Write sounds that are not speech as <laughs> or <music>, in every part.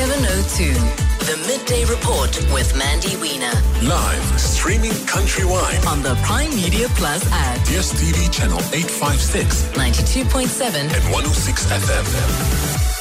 702. The Midday Report with Mandy Wiener. Live, streaming countrywide. On the Prime Media Plus app. DSTV channel 856. 92.7. And 106 FM.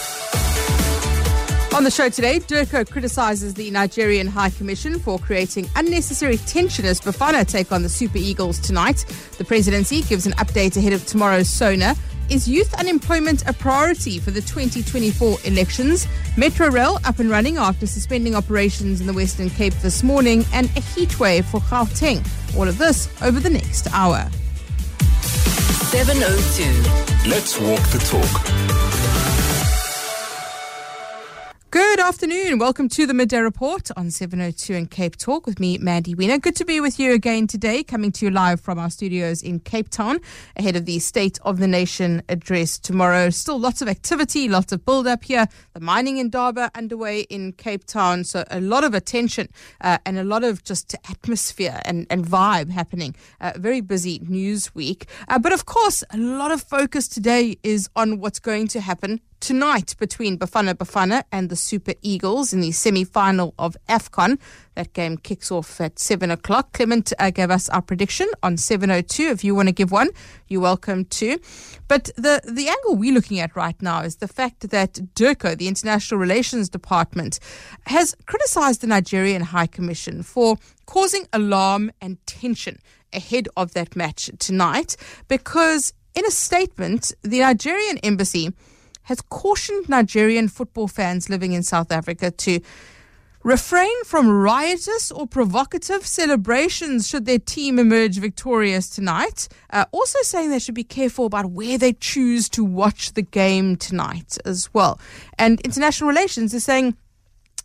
On the show today, DIRCO criticises the Nigerian High Commission for creating unnecessary tension as Bafana take on the Super Eagles tonight. The presidency gives an update ahead of tomorrow's SONA. Is youth unemployment a priority for the 2024 elections? Metro Rail up and running after suspending operations in the Western Cape this morning, and a heatwave for Gauteng. All of this over the next hour. 702. Let's walk the talk. Good afternoon. Welcome to the Midday Report on 702 and Cape Talk with me, Mandy Wiener. Good to be with you again today, coming to you live from our studios in Cape Town ahead of the State of the Nation address tomorrow. Still lots of activity, lots of build up here. The Mining Indaba underway in Cape Town. So a lot of attention uh, and a lot of just atmosphere and, and vibe happening. Uh, very busy news week. Uh, but of course, a lot of focus today is on what's going to happen tonight between Bafana Bafana and the Super Eagles in the semi final of AFCON. That game kicks off at 7 o'clock. Clement uh, gave us our prediction on 7.02. If you want to give one, you're welcome to. But the, the angle we're looking at right now is the fact that DIRCO, the International Relations Department, has criticized the Nigerian High Commission for causing alarm and tension ahead of that match tonight because in a statement, the Nigerian embassy has cautioned Nigerian football fans living in South Africa to refrain from riotous or provocative celebrations should their team emerge victorious tonight. Uh, also saying they should be careful about where they choose to watch the game tonight as well. And international relations is saying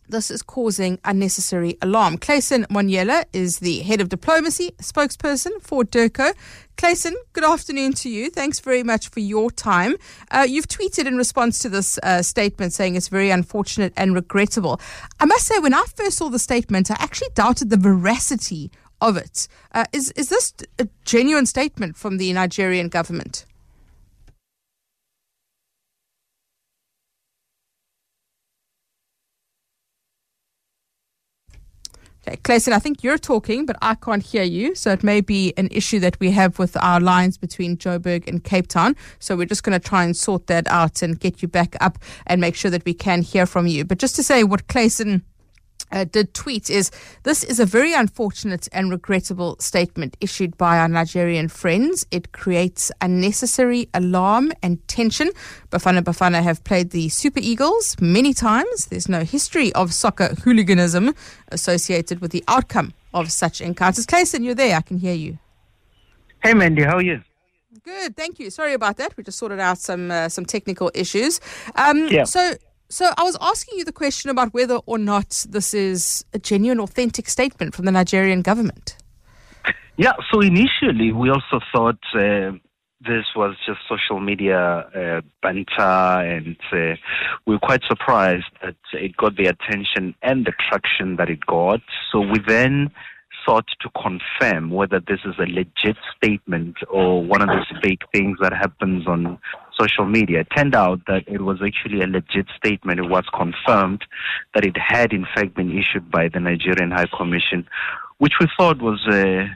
this is causing unnecessary alarm. Clayson Monyela is the head of diplomacy spokesperson for DIRCO. Clayson, good afternoon to you. Thanks very much for your time. Uh, you've tweeted in response to this uh, statement saying it's very unfortunate and regrettable. I must say, when I first saw the statement, I actually doubted the veracity of it. Uh, is is this a genuine statement from the Nigerian government? Okay, Clayson, I think you're talking, but I can't hear you. So it may be an issue that we have with our lines between Joburg and Cape Town. So we're just going to try and sort that out and get you back up and make sure that we can hear from you. But just to say what Clayson uh, did tweet is this is a very unfortunate and regrettable statement issued by our Nigerian friends. It creates unnecessary alarm and tension. Bafana Bafana have played the Super Eagles many times. There's no history of soccer hooliganism associated with the outcome of such encounters. Clayson, you're there. I can hear you. Hey, Mandy, how are you? Good, thank you. Sorry about that. We just sorted out some uh, some technical issues. Um, Yeah. So so I was asking you the question about whether or not this is a genuine, authentic statement from the Nigerian government. Yeah, so initially we also thought uh, this was just social media uh, banter, and uh, we were quite surprised that it got the attention and the traction that it got. So we then sought to confirm whether this is a legit statement or one of those fake things that happens on social media. It turned out that it was actually a legit statement. It was confirmed that it had in fact been issued by the Nigerian High Commission, which we thought was uh,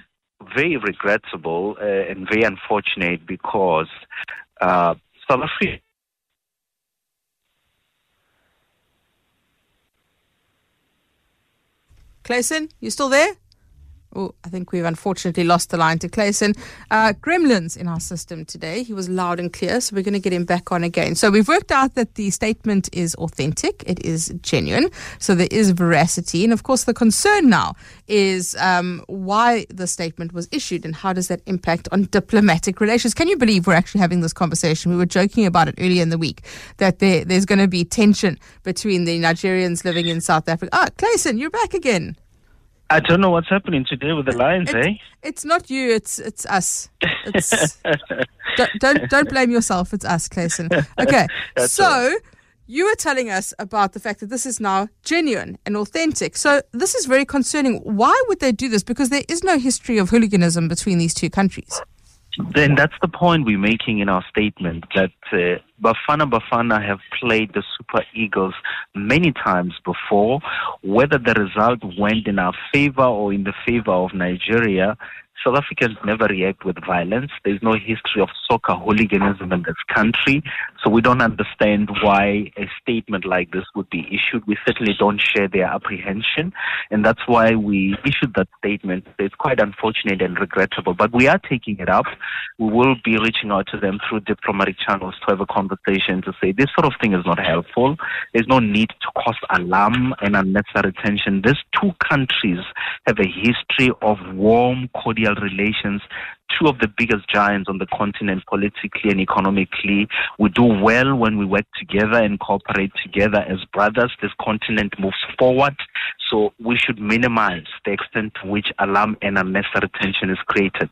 very regrettable uh, and very unfortunate because uh, South Africa. Clayson, you still there? Oh, I think we've unfortunately lost the line to Clayson. Uh, Gremlins in our system today. He was loud and clear, so we're going to get him back on again. So we've worked out that the statement is authentic, it is genuine, so there is veracity. And of course, the concern now is um, why the statement was issued and how does that impact on diplomatic relations. Can you believe we're actually having this conversation? We were joking about it earlier in the week that there, there's going to be tension between the Nigerians living in South Africa. Ah, Clayson, you're back again. I don't know what's happening today with the Lions, eh? It's not you. It's it's us. It's, <laughs> don't, don't don't blame yourself. It's us, Clayson. Okay. <laughs> So you were telling us about the fact that this is now genuine and authentic. So this is very concerning. Why would they do this? Because there is no history of hooliganism between these two countries. Then that's the point we're making in our statement that uh, Bafana Bafana have played the Super Eagles many times before. Whether the result went in our favor or in the favor of Nigeria, South Africans never react with violence. There's no history of soccer hooliganism in this country. So we don't understand why a statement like this would be issued. We certainly don't share their apprehension. And that's why we issued that statement. It's quite unfortunate and regrettable. But we are taking it up. We will be reaching out to them through diplomatic channels to have a conversation to say this sort of thing is not helpful. There's no need to cause alarm and unnecessary tension. These two countries have a history of warm, cordial relations, two of the biggest giants on the continent politically and economically. We do well when we work together and cooperate together as brothers. This continent moves forward. So we should minimize the extent to which alarm and unnecessary tension is created.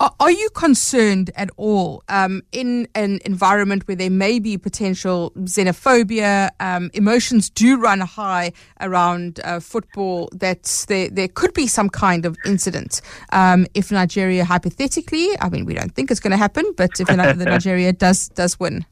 Are, you concerned at all um, in an environment where there may be potential xenophobia? Um, emotions do run high around uh, football. That there there could be some kind of incident um, if Nigeria, hypothetically, I mean, we don't think it's going to happen, but if Nigeria does does win.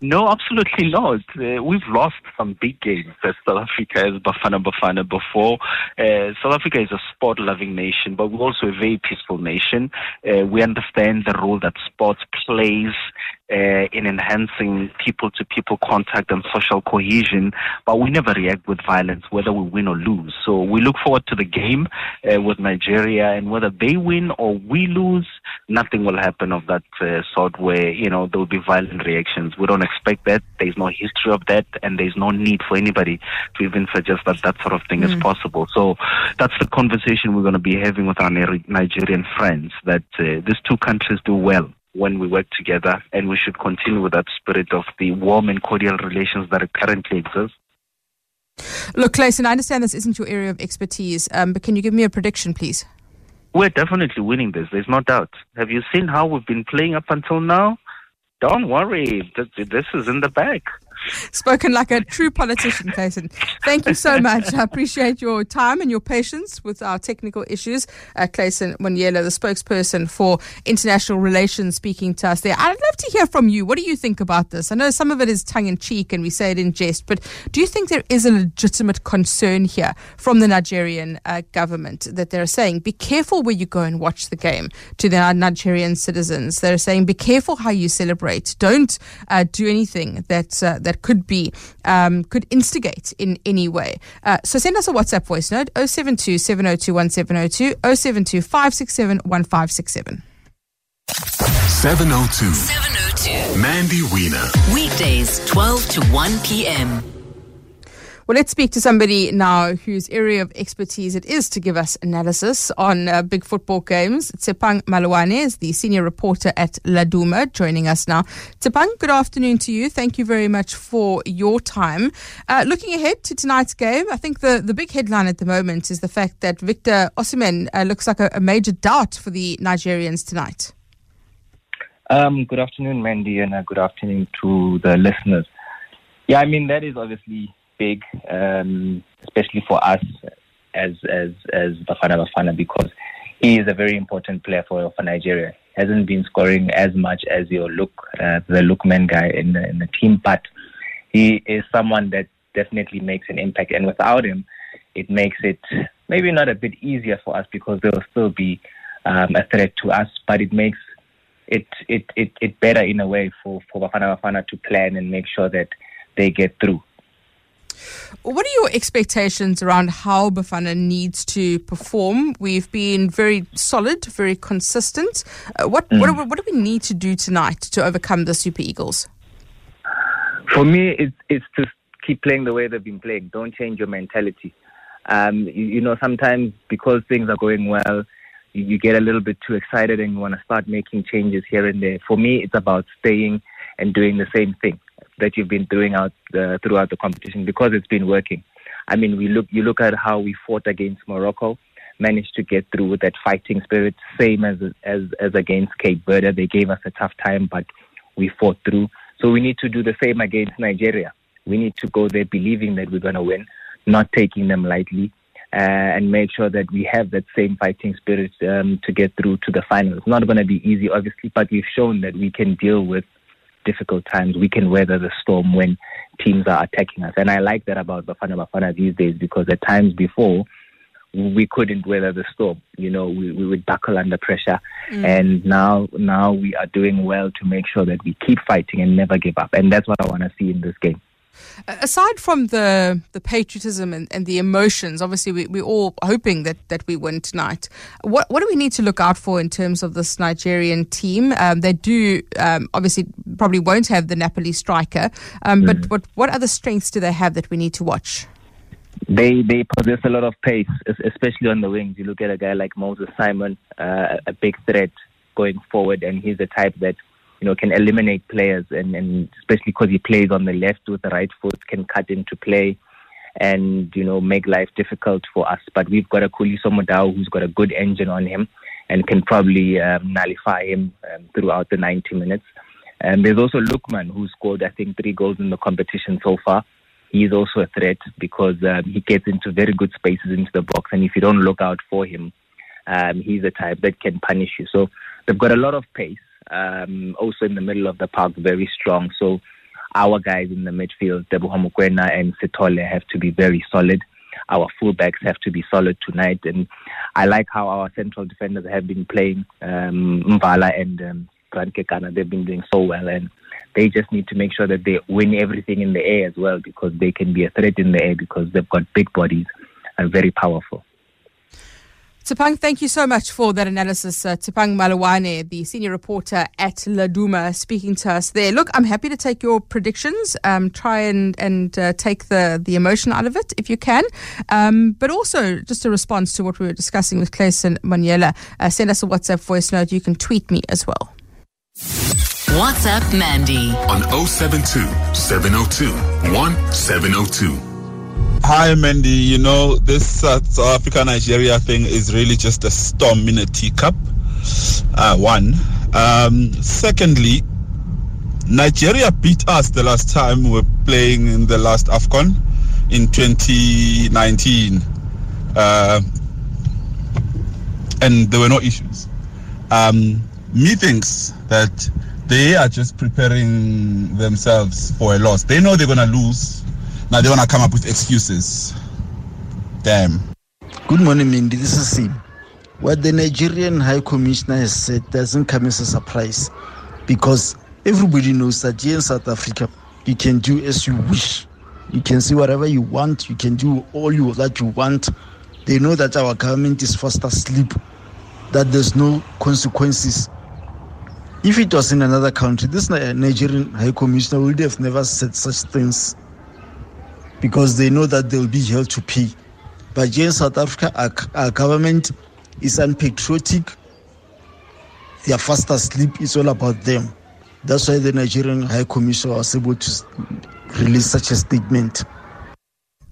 No, absolutely not. Uh, we've lost some big games South Africa, as Bafana Bafana before. Uh, South Africa is a sport loving nation, but we're also a very peaceful nation. Uh, we understand the role that sports plays uh, in enhancing people to people contact and social cohesion, but we never react with violence, whether we win or lose. So we look forward to the game uh, with Nigeria, and whether they win or we lose, nothing will happen of that uh, sort where, you know, there will be violent reactions. We don't expect that. There's no history of that, and there's no need for anybody to even suggest that that sort of thing mm. is possible. So that's the conversation we're going to be having with our Nigerian friends that uh, these two countries do well when we work together, and we should continue with that spirit of the warm and cordial relations that currently exist. Look, Clayson, I understand this isn't your area of expertise, um, but can you give me a prediction, please? We're definitely winning this. There's no doubt. Have you seen how we've been playing up until now? Don't worry. This is in the bag. Spoken like a true politician, Clayson. Thank you so much. I appreciate your time and your patience with our technical issues. Uh, Clayson Monyela, the spokesperson for international relations, speaking to us there. I'd love to hear from you. What do you think about this? I know some of it is tongue in cheek and we say it in jest, but do you think there is a legitimate concern here from the Nigerian uh, government that they're saying, be careful where you go and watch the game to the Nigerian citizens? They're saying, be careful how you celebrate. Don't uh, do anything that, uh, that that could be um, could instigate in any way. Uh, so send us a WhatsApp voice note 072 702 1702 072 567 1567. 702. 702. Mandy Wiener. Weekdays, 12 to 1 p.m. Well, let's speak to somebody now whose area of expertise it is to give us analysis on uh, big football games. Tshepang Mailwane is the senior reporter at Laduma, joining us now. Tshepang, good afternoon to you. Thank you very much for your time. Uh, looking ahead to tonight's game, I think the, the big headline at the moment is the fact that Victor Osimhen uh, looks like a, a, major doubt for the Nigerians tonight. Um, good afternoon, Mandy, and uh, good afternoon to the listeners. Yeah, I mean, that is obviously big, um, especially for us as as as Bafana Bafana because he is a very important player for, for Nigeria. Hasn't been scoring as much as your look uh, the Lookman guy in the, in the team, but he is someone that definitely makes an impact. And without him, it makes it maybe not a bit easier for us because there will still be um, a threat to us, but it makes it, it, it, it better in a way for, for Bafana Bafana to plan and make sure that they get through. What are your expectations around how Bafana needs to perform? We've been very solid, very consistent. Uh, what, mm. what, what, do we need to do tonight to overcome the Super Eagles? For me, it's, it's to keep playing the way they've been playing. Don't change your mentality. Um, you, you, know, sometimes because things are going well, you, you get a little bit too excited and you want to start making changes here and there. For me, it's about staying and doing the same thing that you've been doing out uh, throughout the competition because it's been working. I mean, we look you look at how we fought against Morocco, managed to get through with that fighting spirit, same as as as against Cape Verde. They gave us a tough time, but we fought through. So we need to do the same against Nigeria. We need to go there believing that we're going to win, not taking them lightly, uh, and make sure that we have that same fighting spirit um, to get through to the final. It's not going to be easy, obviously, but we've shown that we can deal with difficult times, we can weather the storm when teams are attacking us. And I like that about Bafana Bafana these days because at times before, we couldn't weather the storm. You know, we, we would buckle under pressure. Mm. And now, now we are doing well to make sure that we keep fighting and never give up. And that's what I want to see in this game. Aside from the the patriotism and, and the emotions, obviously we, we're all hoping that, that we win tonight. What what do we need to look out for in terms of this Nigerian team? Um, they do um, obviously probably won't have the Napoli striker, um, mm. but what what other strengths do they have that we need to watch? They they possess a lot of pace, especially on the wings. You look at a guy like Moses Simon, uh, a big threat going forward, and he's the type that you know can eliminate players, and, and especially because he plays on the left with the right foot, can cut into play, and you know make life difficult for us. But we've got a Khuliso Mudau who's got a good engine on him, and can probably um, nullify him um, throughout the 90 minutes. And there's also Lookman, who scored, I think, three goals in the competition so far he's also a threat because um, he gets into very good spaces into the box, and if you don't look out for him, um, he's the type that can punish you. So they've got a lot of pace. Um, also in the middle of the park, very strong. So our guys in the midfield, Teboho Mokoena and Sithole, have to be very solid. Our fullbacks have to be solid tonight, and I like how our central defenders have been playing. Um, Mvala and um, they've been doing so well, and they just need to make sure that they win everything in the air as well because they can be a threat in the air because they've got big bodies and very powerful. Tshepang, thank you so much for that analysis. Uh, Tshepang Mailwane, the senior reporter at Laduma, speaking to us there. Look, I'm happy to take your predictions. Um, try and and uh, take the the emotion out of it if you can. Um, but also, just a response to what we were discussing with Clayson Monyela, uh, send us a WhatsApp voice note. You can tweet me as well. WhatsApp Mandy on 072 702 1702. Hi, Mandy. You know, this uh, South Africa Nigeria thing is really just a storm in a teacup. Uh, one. Um, secondly, Nigeria beat us the last time we were playing in the last AFCON in 2019. Uh, and there were no issues. Um, me thinks that they are just preparing themselves for a loss. They know they're going to lose. Now they want to come up with excuses. Damn. Good morning, Mindy. This is Sim. What the Nigerian High Commissioner has said doesn't come as a surprise because everybody knows that here in South Africa, you can do as you wish. You can see whatever you want. You can do all you that you want. They know that our government is fast asleep, that there's no consequences if it was in another country, this Nigerian High Commissioner would have never said such things because they know that they'll be held to pay. But here in South Africa, our, our government is unpatriotic. They are fast asleep. It's all about them. That's why the Nigerian High Commissioner was able to release such a statement.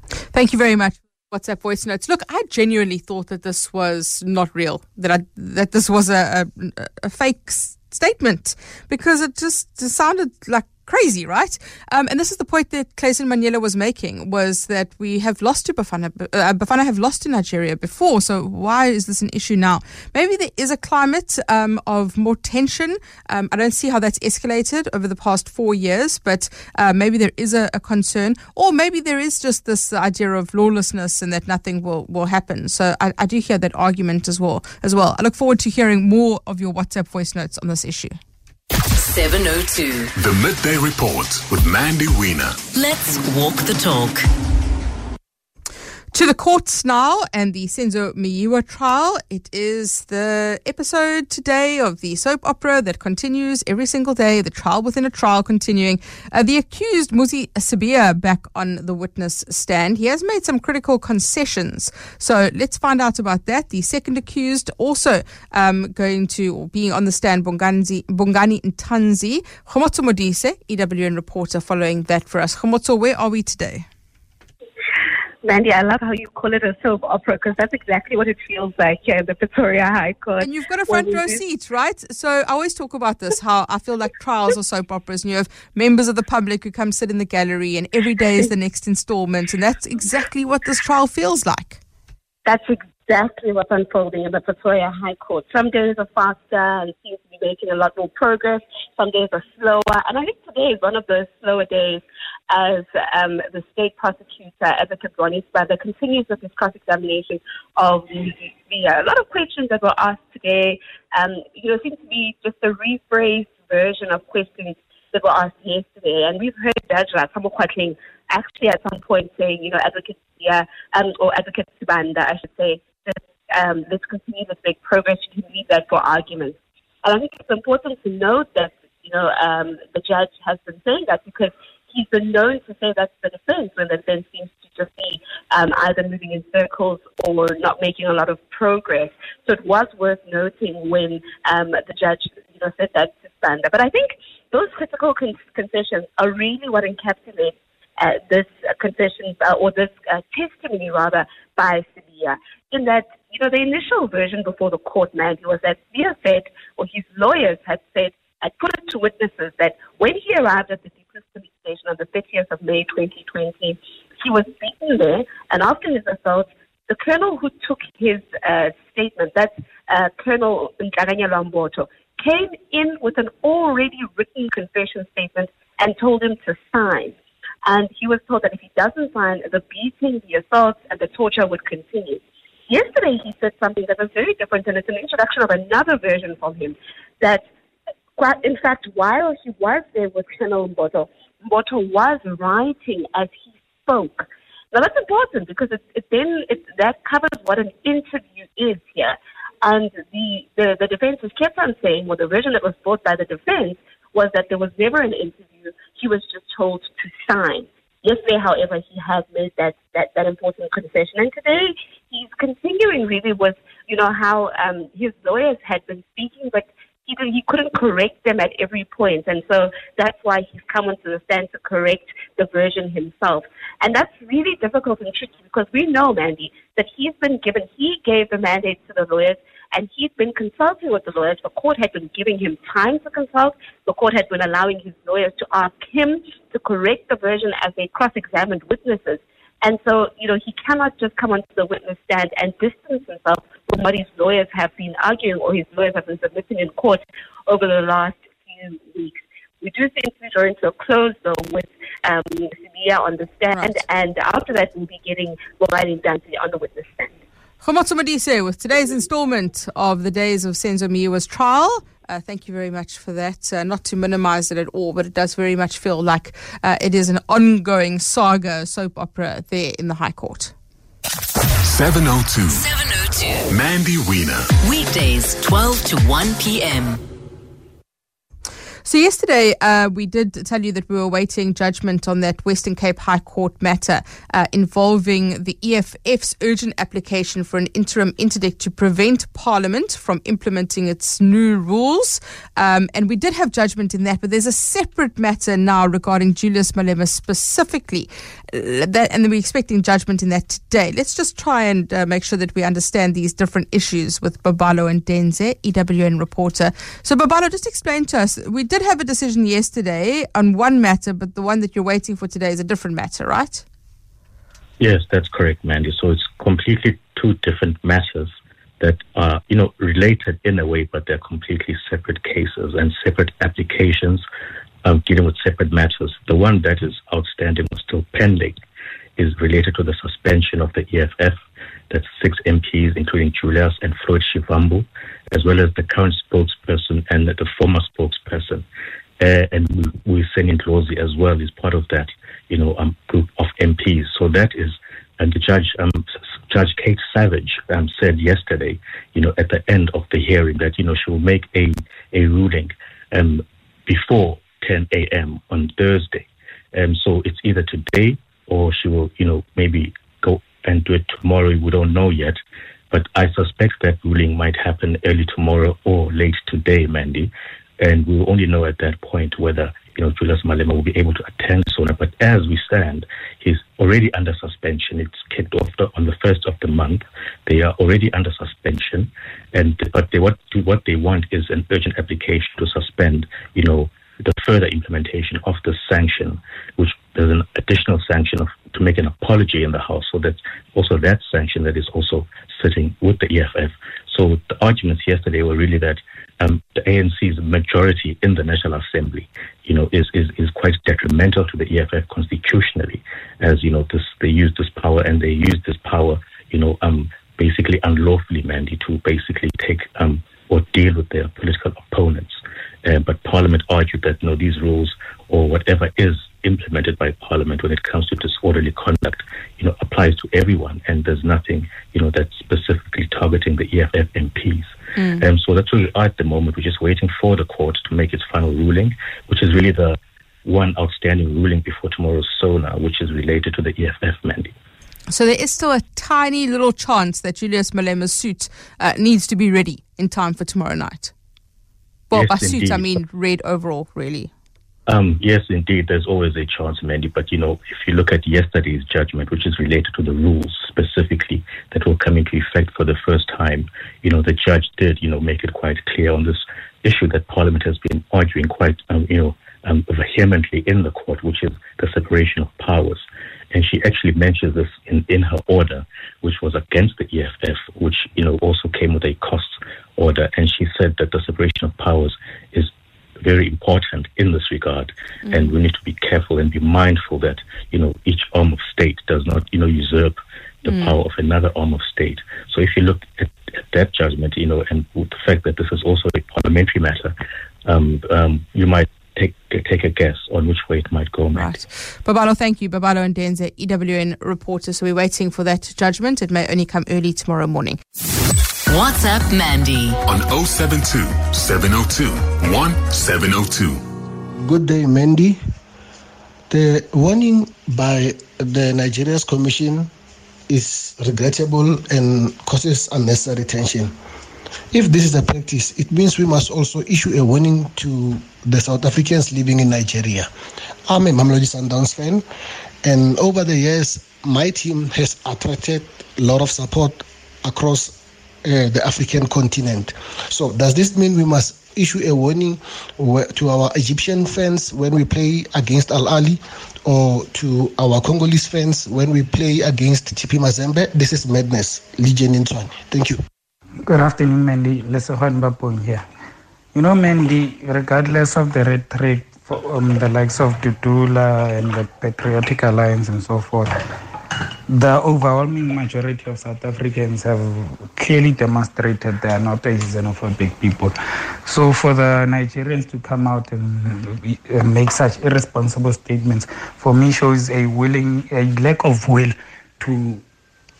Thank you very much. WhatsApp voice notes. Look, I genuinely thought that this was not real. That I, that this was a, a, a fake statement because it just sounded like crazy, right? Um, and this is the point that Clayson Monyela was making was that we have lost to Bafana. Uh, Bafana have lost to Nigeria before, so why is this an issue now? Maybe there is a climate um, of more tension. Um, I don't see how that's escalated over the past four years, but uh, maybe there is a, a, concern, or maybe there is just this idea of lawlessness and that nothing will, will happen. So I, I do hear that argument as well. As well, I look forward to hearing more of your WhatsApp voice notes on this issue. 702. The Midday Report with Mandy Wiener. Let's walk the talk. To the courts now and the Senzo Meyiwa trial. It is the episode today of the soap opera that continues every single day, the trial within a trial continuing. Uh, the accused, Muzi Sibiya, back on the witness stand. He has made some critical concessions. So let's find out about that. The second accused also um, going to, being on the stand, Bongani, Bongani Ntanzi. Khomotso Modise, EWN reporter, following that for us. Khomotso, where are we today? Mandy, I love how you call it a soap opera because that's exactly what it feels like here in the Pretoria High Court. And you've got a front row seat, right? So I always talk about this how I feel like trials are soap operas, and you have members of the public who come sit in the gallery, and every day is the next installment, and that's exactly what this trial feels like. That's exactly what's unfolding in the Pretoria High Court. Some days are faster and seem to be making a lot more progress. Some days are slower. And I think today is one of those slower days as um, the state prosecutor, Advocate Ronnie Spada, continues with his cross-examination of the, a lot of questions that were asked today. Um, you know, seems to be just a rephrased version of questions that were asked yesterday. And we've heard Judge Ratha Mokgoatlheng actually at some point saying, you know, Advocate yeah, um, or Advocate Sibanda, I should say, that um, let's continue to make progress. You can leave that for arguments. And I think it's important to note that, you know, um, the judge has been saying that because he's been known to say that that's the defense when the defense seems to just be um, either moving in circles or not making a lot of progress. So it was worth noting when um, the judge, you know, said that to Sibanda. But I think those critical con- concessions are really what encapsulate uh, this uh, confession uh, or this uh, testimony rather by Sibiya in that you know the initial version before the court Mandy was that Sibiya said or his lawyers had said had put it to witnesses that when he arrived at the Diepkloof police station on the 30th of May 2020 he was beaten there and after his assault the colonel who took his uh, statement, that's uh, Colonel Nhlakanya Lwamboto, came in with an already written confession statement and told him to sign. And he was told that if he doesn't sign, the beating, the assaults, and the torture would continue. Yesterday, he said something that was very different, and it's an introduction of another version from him. That, in fact, while he was there with Colonel Mboto, Mboto was writing as he spoke. Now that's important because it, it then it, that covers what an interview is here. And the, the, the defense has kept on saying, well, the version that was brought by the defense was that there was never an interview. He was just told to sign. Yesterday, however, he has made that, that, that important concession. And today, he's continuing really with, you know, how um, his lawyers had been speaking, he, couldn't correct them at every point. And so that's why he's come onto the stand to correct the version himself. And that's really difficult and tricky because we know, Mandy, that he's been given, he gave the mandate to the lawyers and he'd been consulting with the lawyers. The court had been giving him time to consult. The court had been allowing his lawyers to ask him to correct the version as they cross-examined witnesses. And so, you know, he cannot just come onto the witness stand and distance himself what his lawyers have been arguing or his lawyers have been submitting in court over the last few weeks. We do think we are into a close, though, with um, on the stand, right. and after that, we'll be getting Bongani Ntanzi on the witness stand. Khomotso Modise with today's installment of the Days of Senzo Meyiwa's trial. Uh, thank you very much for that. Uh, not to minimize it at all, but it does very much feel like uh, it is an ongoing saga, soap opera there in the High Court. 702. 702. Mandy Wiener. Weekdays, 12 to 1 p.m. So, yesterday uh, we did tell you that we were awaiting judgment on that Western Cape High Court matter uh, involving the EFF's urgent application for an interim interdict to prevent Parliament from implementing its new rules. Um, and we did have judgment in that, but there's a separate matter now regarding Julius Malema specifically. Uh, that, and we're expecting judgment in that today. Let's just try and uh, make sure that we understand these different issues with Babalo Ndenze, EWN reporter. So, Babalo, just explain to us. We did did have a decision yesterday on one matter, but the one that you're waiting for today is a different matter, right? Yes, that's correct, Mandy. So it's completely two different matters that are, you know, related in a way, but they're completely separate cases and separate applications um, dealing with separate matters. The one that is outstanding or still pending is related to the suspension of the EFF. That's six MPs, including Julius and Floyd Shivambu, as well as the current spokesperson and the former spokesperson. Uh, and we, sending Ndlozi as well is part of that, you know, um, group of MPs. So that is, and the judge, um, Judge Kate Savage, um, said yesterday, you know, at the end of the hearing that you know she will make a a ruling um, before 10 a.m. on Thursday. Um, so it's either today or she will, you know, maybe go and do it tomorrow. We don't know yet. But I suspect that ruling might happen early tomorrow or late today, Mandy. And we will only know at that point whether, you know, Julius Malema will be able to attend sooner. But as we stand, he's already under suspension. It's kicked off on the first of the month. They are already under suspension. And, but they, what, what they want is an urgent application to suspend, you know, the further implementation of the sanction, which there's an additional sanction of to make an apology in the House. So that's also that sanction that is also sitting with the EFF. So the arguments yesterday were really that um, the ANC's majority in the National Assembly, you know, is, is, is quite detrimental to the EFF constitutionally, as you know, this they use this power and they use this power, you know, um, basically unlawfully, Mandy, to basically take um, or deal with their political opponents. Uh, but Parliament argued that you know these rules or whatever is implemented by Parliament when it comes to disorderly conduct, you know, applies to everyone, and there's nothing, you know, that's specifically targeting the EFF MPs. Mm. Um, so that's where we are at the moment. We're just waiting for the court to make its final ruling, which is really the one outstanding ruling before tomorrow's SONA, which is related to the EFF mandate. So there is still a tiny little chance that Julius Malema's suit uh, needs to be ready in time for tomorrow night. Well, yes, by suit, indeed. I mean red overall, really. Um, yes, indeed, there's always a chance, Mandy. But, you know, if you look at yesterday's judgment, which is related to the rules specifically that will come into effect for the first time, you know, the judge did, you know, make it quite clear on this issue that Parliament has been arguing quite, um, you know, um, vehemently in the court, which is the separation of powers. And she actually mentions this in, in her order, which was against the EFF, which, you know, also came with a cost order. And she said that the separation of powers is very important in this regard. Mm. And we need to be careful and be mindful that, you know, each arm of state does not, you know, usurp the mm. power of another arm of state. So if you look at, at, that judgment, you know, and with the fact that this is also a parliamentary matter, um, um, you might take take a guess on which way it might go. Right. Babalo, thank you. Babalo Ndenze, EWN reporter. So we're waiting for that judgment. It may only come early tomorrow morning. What's up, Mandy on 072 702 1702. Good day, Mandy. The warning by the Nigeria's Commission is regrettable and causes unnecessary tension. If this is a practice, it means we must also issue a warning to the South Africans living in Nigeria. I'm a Mamelodi Sundowns fan, and over the years, my team has attracted a lot of support across uh, the African continent. So, does this mean we must issue a warning to our Egyptian fans when we play against Al Ahly or to our Congolese fans when we play against TP Mazembe? This is madness. Legion in Tshwane. Thank you. Good afternoon, Mandy. Lesohan Bapong here. You know, Mandy, regardless of the rhetoric from um, the likes of Dudula and the Patriotic Alliance and so forth, the overwhelming majority of South Africans have clearly demonstrated they are not a xenophobic people. So for the Nigerians to come out and make such irresponsible statements, for me shows a willing, a lack of will to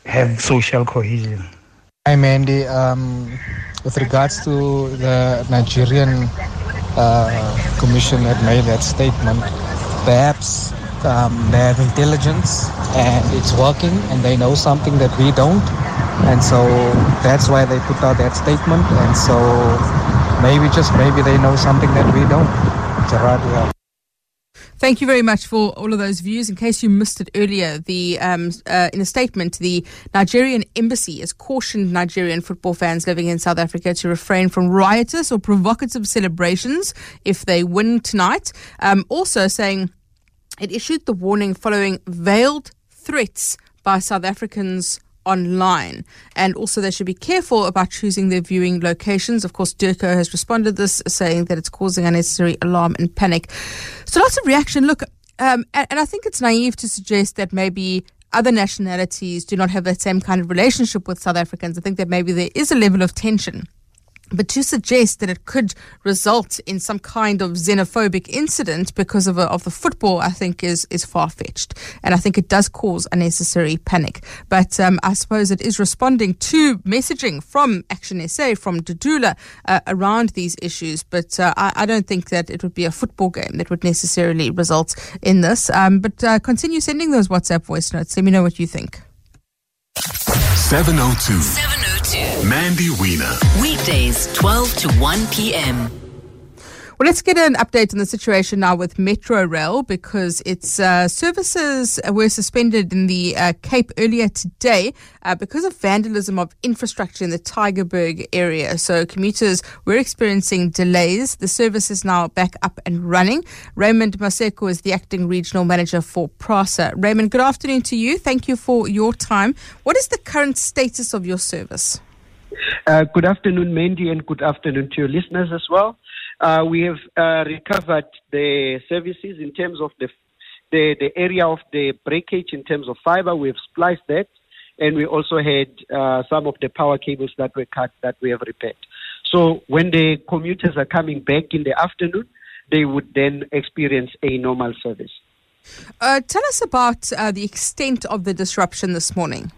have social cohesion. Hi, Mandy. Um, with regards to the Nigerian uh, commission that made that statement, perhaps um, they have intelligence and it's working and they know something that we don't. And so that's why they put out that statement. And so maybe, just maybe, they know something that we don't. Gerard, yeah. Thank you very much for all of those views. In case you missed it earlier, the um, uh, in a statement, the Nigerian embassy has cautioned Nigerian football fans living in South Africa to refrain from riotous or provocative celebrations if they win tonight. Um, also saying it issued the warning following veiled threats by South Africans online. And also, they should be careful about choosing their viewing locations. Of course, DIRCO has responded this, saying that it's causing unnecessary alarm and panic. So, lots of reaction. Look, um, and, and I think it's naive to suggest that maybe other nationalities do not have that same kind of relationship with South Africans. I think that maybe there is a level of tension but to suggest that it could result in some kind of xenophobic incident because of, a, of the football, I think is, is far fetched. And I think it does cause unnecessary panic. But um, I suppose it is responding to messaging from Action SA, from Dudula uh, around these issues. But uh, I, I, don't think that it would be a football game that would necessarily result in this. Um, but uh, continue sending those WhatsApp voice notes. Let me know what you think. 702. 702. Mandy Wiener. Weekdays, 12 to 1 p.m. Well, let's get an update on the situation now with Metro Rail because its uh, services were suspended in the uh, Cape earlier today uh, because of vandalism of infrastructure in the Tygerberg area. So commuters were experiencing delays. The service is now back up and running. Raymond Maseko is the acting regional manager for PRASA. Raymond, good afternoon to you. Thank you for your time. What is the current status of your service? Uh, good afternoon, Mandy, and good afternoon to your listeners as well. Uh, we have uh, recovered the services in terms of the, the, the area of the breakage in terms of fiber. We have spliced that, and we also had uh, some of the power cables that were cut that we have repaired. So when the commuters are coming back in the afternoon, they would then experience a normal service. Uh, tell us about uh, the extent of the disruption this morning.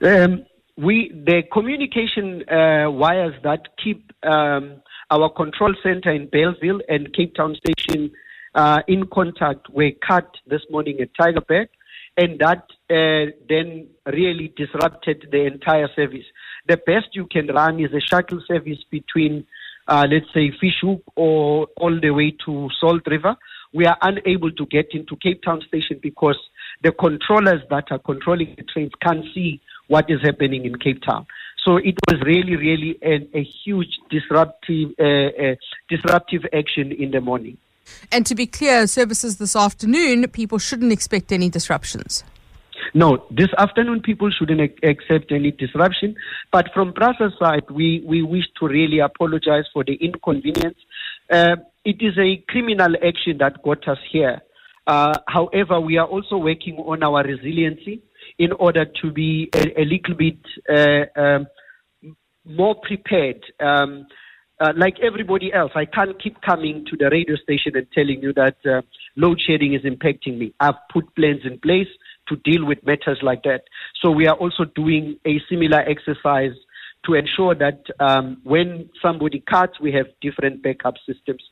Um, we the communication uh, wires that keep um, our control center in Bellville and Cape Town Station uh, in contact were cut this morning at Tygerberg, and that uh, then really disrupted the entire service. The best you can run is a shuttle service between, uh, let's say, Fish Hoek or all the way to Salt River. We are unable to get into Cape Town Station because the controllers that are controlling the trains can't see what is happening in Cape Town. So it was really, really a, a huge disruptive, uh, uh, disruptive action in the morning. And to be clear, services this afternoon, people shouldn't expect any disruptions. No, this afternoon people shouldn't accept any disruption. But from PRASA's side, we, we wish to really apologize for the inconvenience. Uh, it is a criminal action that got us here. Uh, however, we are also working on our resiliency in order to be a, a little bit uh, um, more prepared. Um, uh, like everybody else, I can't keep coming to the radio station and telling you that uh, load shedding is impacting me. I've put plans in place to deal with matters like that. So we are also doing a similar exercise to ensure that um, when somebody cuts, we have different backup systems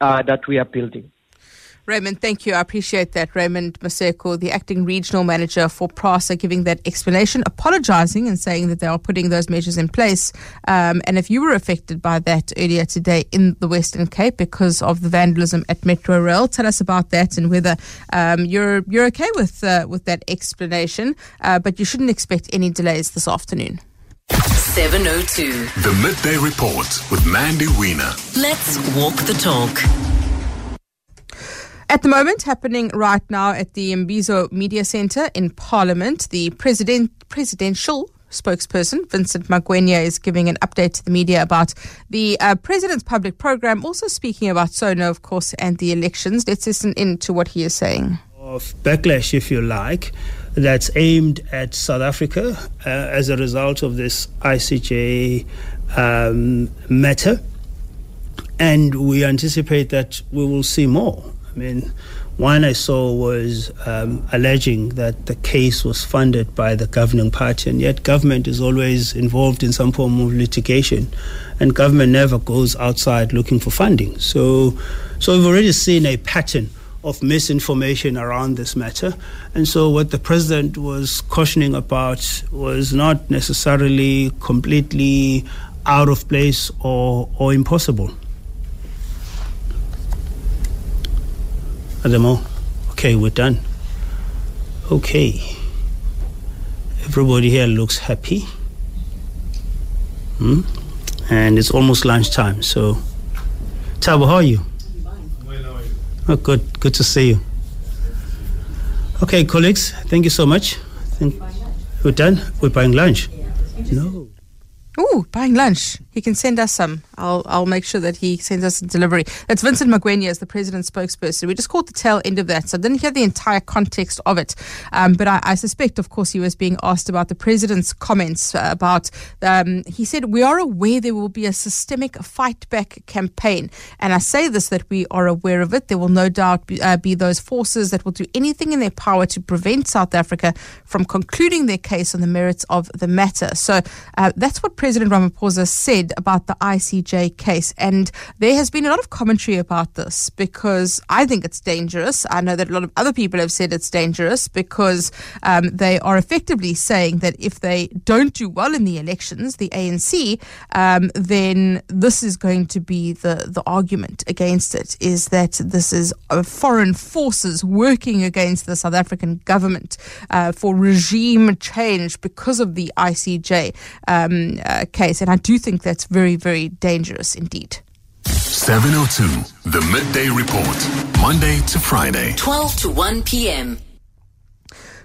uh, that we are building. Raymond, thank you. I appreciate that. Raymond Maseko, the acting regional manager for PRASA, giving that explanation, apologizing and saying that they are putting those measures in place. Um, and if you were affected by that earlier today in the Western Cape because of the vandalism at Metro Rail, tell us about that and whether um, you're you're okay with uh, with that explanation. Uh, but you shouldn't expect any delays this afternoon. 702. The Midday Report with Mandy Wiener. Let's walk the talk. At the moment, happening right now at the Imbizo Media Centre in Parliament, the president, presidential spokesperson, Vincent Magwenya, is giving an update to the media about the uh, president's public program, also speaking about SONA, of course, and the elections. Let's listen in to what he is saying. Of backlash, if you like, that's aimed at South Africa uh, as a result of this ICJ um, matter. And we anticipate that we will see more. One I saw was um, alleging that the case was funded by the governing party, and yet government is always involved in some form of litigation, and government never goes outside looking for funding. So, so we've already seen a pattern of misinformation around this matter, and so what the president was cautioning about was not necessarily completely out of place or, or impossible. Adamo, okay, we're done. Okay. Everybody here looks happy. Hmm? And it's almost lunchtime, so. Tabo, how are you? Oh, good. Good to see you. Okay, colleagues, thank you so much. We're done. We're buying lunch. No. Ooh, buying lunch. He can send us some. I'll I'll make sure that he sends us a delivery. That's Vincent Magwenya as the president's spokesperson. We just caught the tail end of that, so I didn't hear the entire context of it. Um, but I, I, suspect, of course, he was being asked about the president's comments uh, about. Um, he said, "We are aware there will be a systemic fight back campaign, and I say this that we are aware of it. There will no doubt be, uh, be those forces that will do anything in their power to prevent South Africa from concluding their case on the merits of the matter." So uh, that's what President Ramaphosa said made about the ICJ case, and there has been a lot of commentary about this because I think it's dangerous. I know that a lot of other people have said it's dangerous because um, they are effectively saying that if they don't do well in the elections, the ANC, um, then this is going to be the, the argument against it is that this is uh, foreign forces working against the South African government uh, for regime change because of the ICJ um, uh, case. And I do think that's very, very dangerous indeed. 702, the midday report, Monday to Friday, 12 to 1 p.m.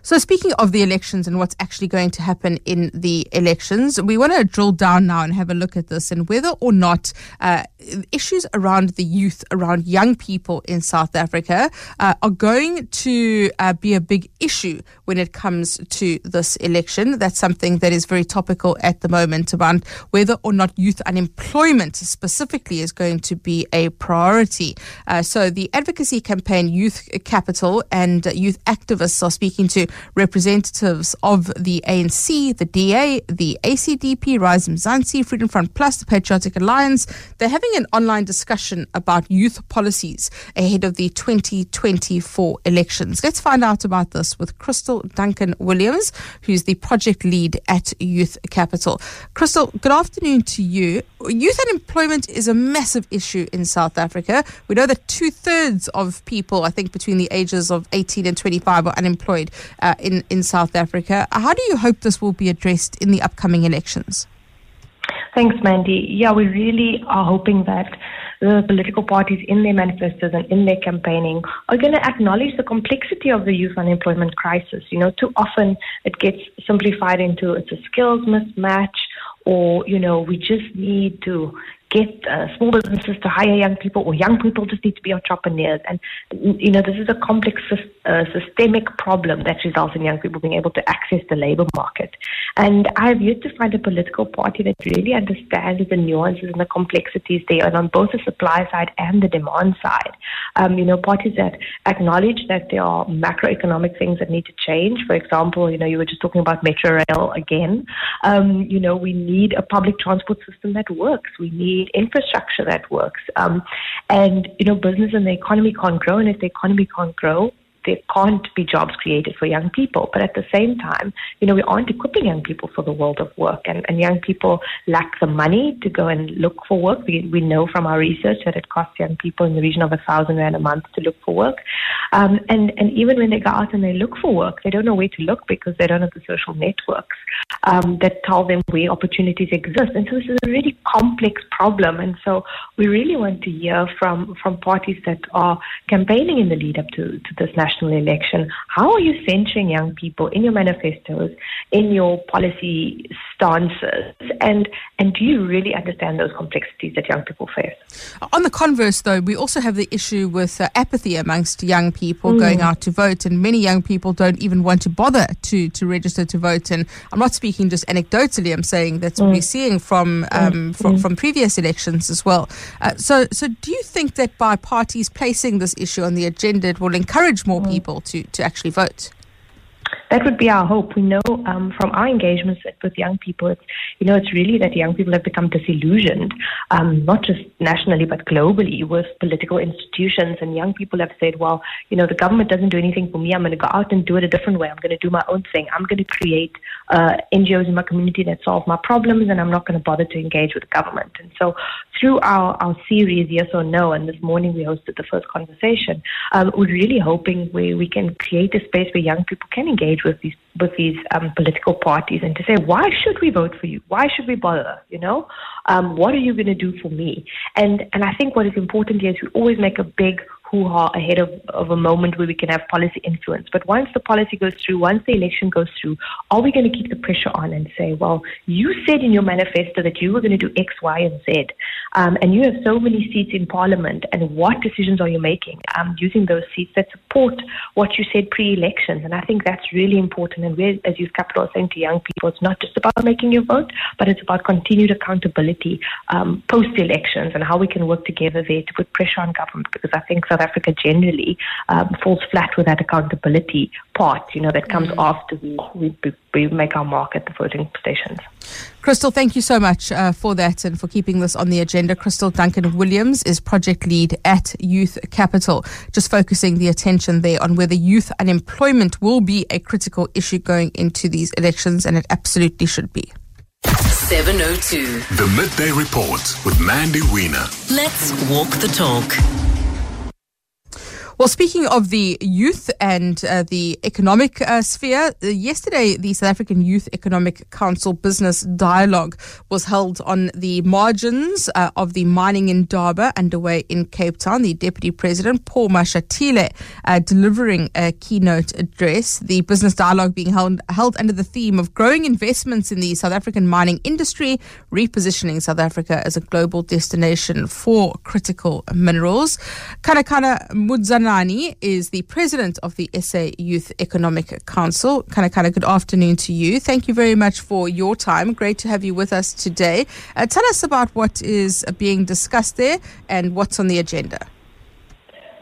So, speaking of the elections and what's actually going to happen in the elections, we want to drill down now and have a look at this and whether or not uh, issues around the youth, around young people in South Africa, uh, are going to uh, be a big issue when it comes to this election. That's something that is very topical at the moment around whether or not youth unemployment specifically is going to be a priority. Uh, so, the advocacy campaign Youth Capital and youth activists are speaking to representatives of the ANC, the DA, the ACDP, Rise Mzansi, Freedom Front Plus, the Patriotic Alliance. They're having an online discussion about youth policies ahead of the 2024 elections. Let's find out about this with Crystal Duncan Williams, who's the project lead at Youth Capital. Crystal, good afternoon to you. Youth unemployment is a massive issue in South Africa. We know that two thirds of people, I think, between the ages of 18 and 25 are unemployed uh, in, in South Africa. How do you hope this will be addressed in the upcoming elections? Thanks, Mandy. Yeah, we really are hoping that the political parties in their manifestos and in their campaigning are going to acknowledge the complexity of the youth unemployment crisis. You know, too often it gets simplified into it's a skills mismatch or, you know, we just need to get uh, small businesses to hire young people, or young people just need to be entrepreneurs. And you know, this is a complex uh, systemic problem that results in young people being able to access the labor market. And I have yet to find a political party that really understands the nuances and the complexities there, and on both the supply side and the demand side. Um, you know, parties that acknowledge that there are macroeconomic things that need to change. For example, you know, you were just talking about metro rail again. Um, you know, we need a public transport system that works. We need need infrastructure that works. Um, and, you know, business and the economy can't grow. And if the economy can't grow, there can't be jobs created for young people. But at the same time, you know, we aren't equipping young people for the world of work. And, and young people lack the money to go and look for work. We, we know from our research that it costs young people in the region of a thousand rand a month to look for work. Um, and, and even when they go out and they look for work, they don't know where to look because they don't have the social networks um, that tell them where opportunities exist. And so this is a really complex problem. And so we really want to hear from, from parties that are campaigning in the lead up to, to this national national election. How are you centering young people in your manifestos, in your policy stances, and and do you really understand those complexities that young people face? On the converse, though, we also have the issue with uh, apathy amongst young people mm. going out to vote, and many young people don't even want to bother to to register to vote. And I'm not speaking just anecdotally; I'm saying that's mm. what we're seeing from mm. um, mm. from, from previous elections as well. Uh, so, so do you think that by parties placing this issue on the agenda, it will encourage more. Mm. people to, to actually vote? That would be our hope. We know um, from our engagements with young people, it's you know it's really that young people have become disillusioned, um, not just nationally but globally with political institutions. And young people have said, well, you know, the government doesn't do anything for me. I'm going to go out and do it a different way. I'm going to do my own thing. I'm going to create uh, NGOs in my community that solve my problems, and I'm not going to bother to engage with the government. And so, through our our series, yes or no, and this morning we hosted the first conversation. Um, we're really hoping we we can create a space where young people can engage with these with these um, political parties and to say why should we vote for you? Why should we bother? You know, um, what are you going to do for me? And and I think what is important here is we always make a big hoo-ha ahead of, of a moment where we can have policy influence. But once the policy goes through, once the election goes through, are we going to keep the pressure on and say, well, you said in your manifesto that you were going to do X, Y, and Z, um, and you have so many seats in Parliament, and what decisions are you making um, using those seats that support what you said pre-elections? And I think that's really important. And we're, as Youth Capital, are saying to young people, it's not just about making your vote, but it's about continued accountability um, post-elections and how we can work together there to put pressure on government because I think South Africa generally um, falls flat with that accountability part, you know, that comes mm-hmm. after we, we, we make our mark at the voting stations. Crystal, thank you so much uh, for that and for keeping this on the agenda. Crystal Duncan Williams is project lead at Youth Capital, just focusing the attention there on whether youth unemployment will be a critical issue going into these elections, and it absolutely should be. 702. The Midday Report with Mandy Wiener. Let's walk the talk. Well, speaking of the youth and uh, the economic uh, sphere, yesterday the South African Youth Economic Council Business Dialogue was held on the margins uh, of the mining indaba underway in Cape Town. The Deputy President, Paul Mashatile, uh, delivering a keynote address. The business dialogue being held, held under the theme of growing investments in the South African mining industry, repositioning South Africa as a global destination for critical minerals. Kanakana Mudzana Is the president of the SA Youth Economic Council. Kind of, kind of good afternoon to you. Thank you very much for your time. Great to have you with us today. Uh, tell us about what is being discussed there and what's on the agenda.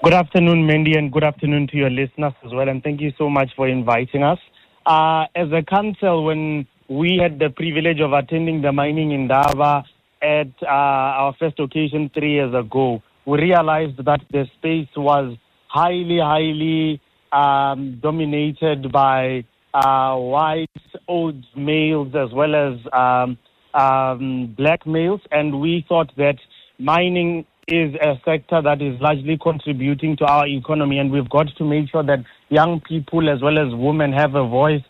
Good afternoon, Mandy, and good afternoon to your listeners as well. And thank you so much for inviting us. Uh, as a council, when we had the privilege of attending the mining indaba at uh, our first occasion three years ago, we realized that the space was highly, highly um, dominated by uh, white old males as well as um, um, black males, and we thought that mining is a sector that is largely contributing to our economy, and we've got to make sure that young people as well as women have a voice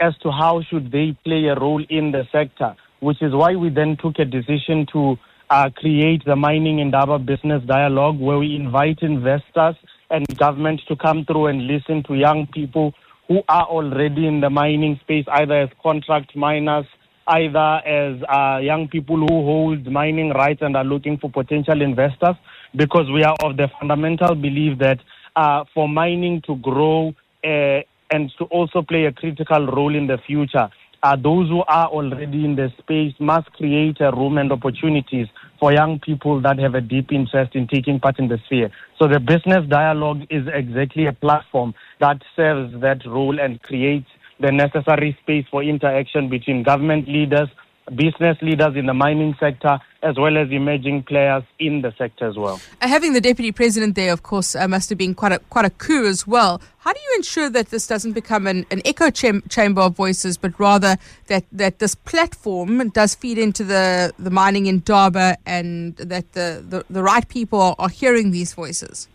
as to how should they play a role in the sector, which is why we then took a decision to uh, create the mining indaba business dialogue where we invite investors and government to come through and listen to young people who are already in the mining space, either as contract miners, either as uh, young people who hold mining rights and are looking for potential investors, because we are of the fundamental belief that uh, for mining to grow uh, and to also play a critical role in the future, uh, those who are already in the space must create a room and opportunities for young people that have a deep interest in taking part in the sphere. So the business dialogue is exactly a platform that serves that role and creates the necessary space for interaction between government leaders, business leaders in the mining sector, as well as emerging players in the sector as well. Uh, having the deputy president there, of course, uh, must have been quite a quite a coup as well. How do you ensure that this doesn't become an, an echo cham- chamber of voices, but rather that, that this platform does feed into the, the mining indaba and that the, the, the right people are, are hearing these voices?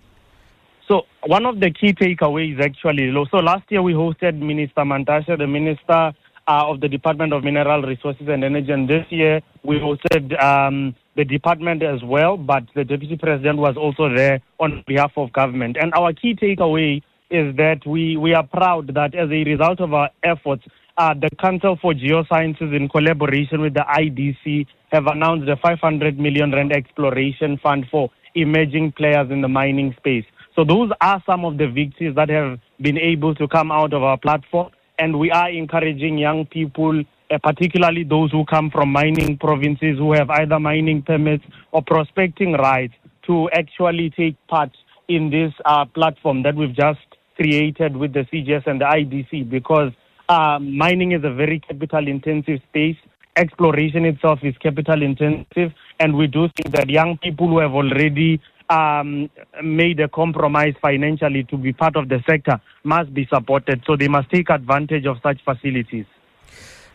So one of the key takeaways actually, so last year we hosted Minister Mantashe, the Minister of the Department of Mineral Resources and Energy. And this year we hosted um, the department as well, but the Deputy President was also there on behalf of government. And our key takeaway is that we, we are proud that as a result of our efforts, uh, the Council for Geosciences, in collaboration with the IDC, have announced a 500 million rand exploration fund for emerging players in the mining space. So those are some of the victories that have been able to come out of our platform and we are encouraging young people, uh, particularly those who come from mining provinces who have either mining permits or prospecting rights, to actually take part in this uh, platform that we've just created with the CGS and the IDC because uh, mining is a very capital intensive space. Exploration itself is capital intensive, and we do think that young people who have already um, made a compromise financially to be part of the sector must be supported. So they must take advantage of such facilities.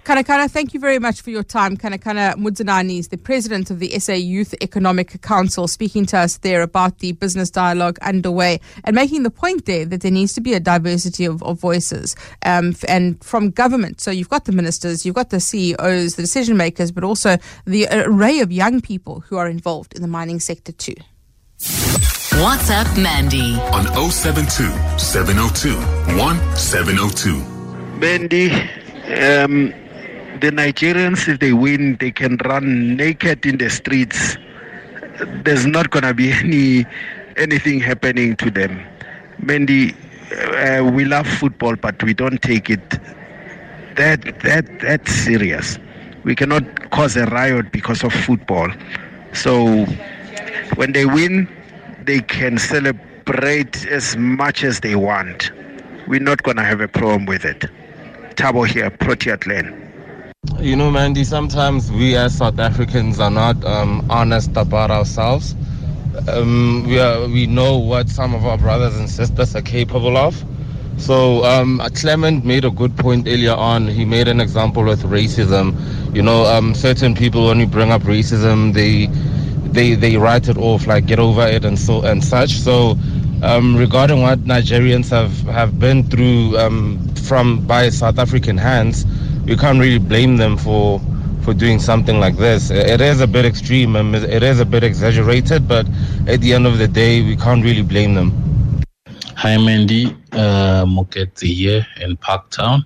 Kanakana, thank you very much for your time. Kanakana Mudzanani is the president of the SA Youth Economic Council, speaking to us there about the business dialogue underway and making the point there that there needs to be a diversity of, of voices um, and from government. So you've got the ministers, you've got the CEOs, the decision makers, but also the array of young people who are involved in the mining sector too. WhatsApp Mandy on 072 702 1702. Mandy, um, the Nigerians, if they win, they can run naked in the streets. There's not going to be any anything happening to them. Mandy, uh, we love football, but we don't take it that that that serious. We cannot cause a riot because of football. So when they win, they can celebrate as much as they want. We're not going to have a problem with it. Tabo here, Protea Glen. you know, Mandy, sometimes we as South Africans are not um, honest about ourselves. Um, we, are, we know what some of our brothers and sisters are capable of. So um, Clement made a good point earlier on. He made an example with racism. You know, um, certain people when you bring up racism, they they they write it off like get over it and so and such. So um, regarding what Nigerians have have been through um, from by South African hands, you can't really blame them for for doing something like this. It is a bit extreme and it is a bit exaggerated, but at the end of the day, we can't really blame them. Hi, Mandy. Uh, Moketsi here in Parktown.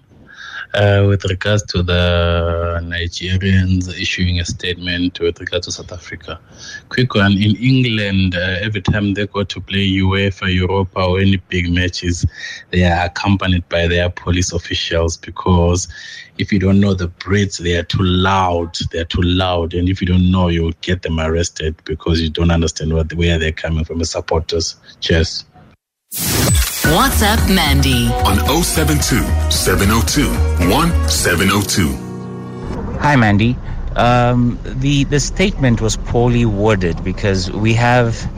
Uh, with regards to the Nigerians issuing a statement with regards to South Africa. Quick one in England, uh, every time they go to play UEFA, Europa, or any big matches, they are accompanied by their police officials because if you don't know the Brits, they are too loud. They're too loud. And if you don't know, you'll get them arrested because you don't understand what, where they're coming from as supporters. Cheers. WhatsApp Mandy on 072 702 1702. Hi, Mandy. Um, the the statement was poorly worded because we have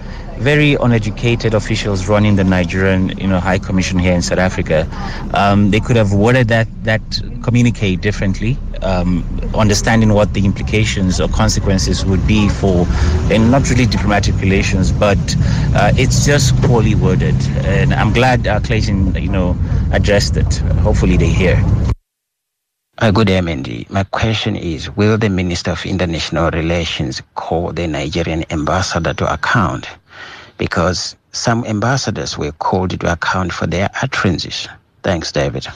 very uneducated officials running the Nigerian, you know, High Commission here in South Africa. Um, they could have worded that that communicate differently, um, understanding what the implications or consequences would be for, and not really diplomatic relations, but uh, it's just poorly worded. And I'm glad uh, Clayson, you know, addressed it. Hopefully, they hear. Uh, good day, Mandy. My question is Will the Minister of International Relations call the Nigerian ambassador to account because some ambassadors were called to account for their utterances. Thanks, David.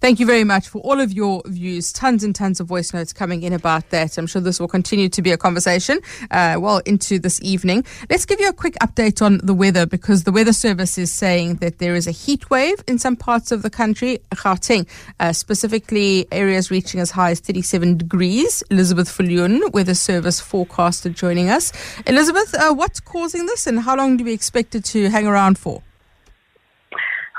Thank you very much for all of your views. Tons and tons of voice notes coming in about that. I'm sure this will continue to be a conversation uh, well into this evening. Let's give you a quick update on the weather because the Weather Service is saying that there is a heat wave in some parts of the country, Gauteng, uh, specifically areas reaching as high as 37 degrees. Elizabeth Viljoen, Weather Service forecaster, joining us. Elizabeth, uh, what's causing this and how long do we expect it to hang around for?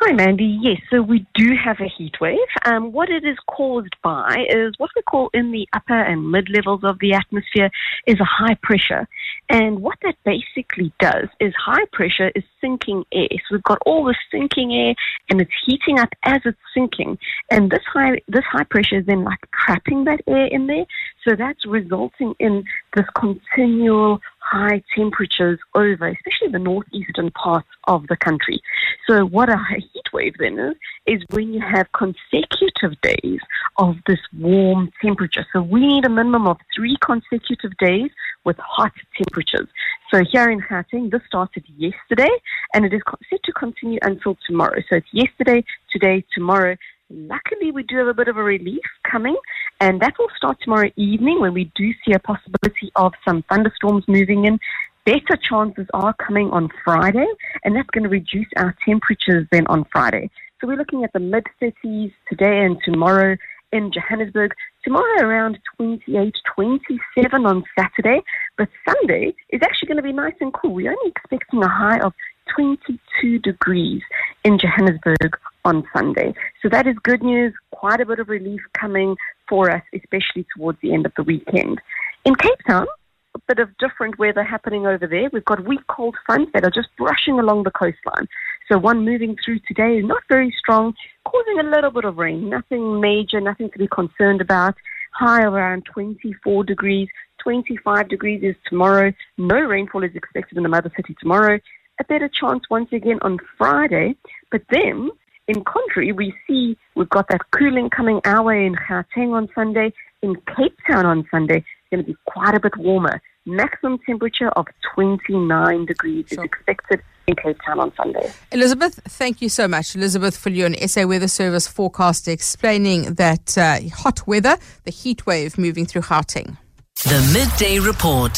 Hi, Mandy. Yes, so we do have a heat wave. Um, what it is caused by is what we call in the upper and mid levels of the atmosphere is a high pressure. And what that basically does is high pressure is sinking air. So we've got all this sinking air and it's heating up as it's sinking. And this high, this high pressure is then like trapping that air in there. So that's resulting in this continual high temperatures over, especially the northeastern parts of the country. So what a heat wave then is, is when you have consecutive days of this warm temperature. So we need a minimum of three consecutive days with hot temperatures. So here in Gauteng, this started yesterday and it is set to continue until tomorrow. So it's yesterday, today, tomorrow. Luckily, we do have a bit of a relief coming, and that will start tomorrow evening when we do see a possibility of some thunderstorms moving in. Better chances are coming on Friday, and that's going to reduce our temperatures then on Friday. So we're looking at the mid 30s today and tomorrow in Johannesburg. Tomorrow around 28, 27 on Saturday, but Sunday is actually going to be nice and cool. We're only expecting a high of 22 degrees in Johannesburg on Sunday. So that is good news. Quite a bit of relief coming for us, especially towards the end of the weekend. In Cape Town, a bit of different weather happening over there. We've got weak cold fronts that are just brushing along the coastline. So one moving through today is not very strong, causing a little bit of rain. Nothing major, nothing to be concerned about. High around 24 degrees. 25 degrees is tomorrow. No rainfall is expected in the mother city tomorrow. A better chance once again on Friday. But then in contrary, we see we've got that cooling coming our way in Gauteng on Sunday. In Cape Town on Sunday, it's going to be quite a bit warmer. Maximum temperature of 29 degrees sure. is expected in Cape Town on Sunday. Elizabeth, thank you so much. Elizabeth Viljoen, SA Weather Service forecaster, explaining that uh, hot weather, the heat wave moving through Gauteng. The Midday Report.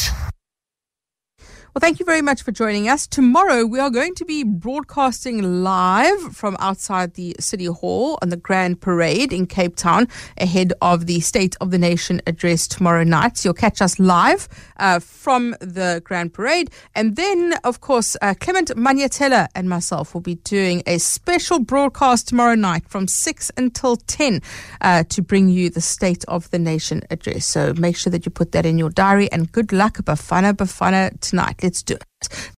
Well, thank you very much for joining us. Tomorrow, we are going to be broadcasting live from outside the City Hall on the Grand Parade in Cape Town ahead of the State of the Nation address tomorrow night. So you'll catch us live uh, from the Grand Parade. And then, of course, uh, Clement Manyatela and myself will be doing a special broadcast tomorrow night from 6 until 10 uh, to bring you the State of the Nation address. So make sure that you put that in your diary and good luck, Bafana Bafana tonight. Let's do it.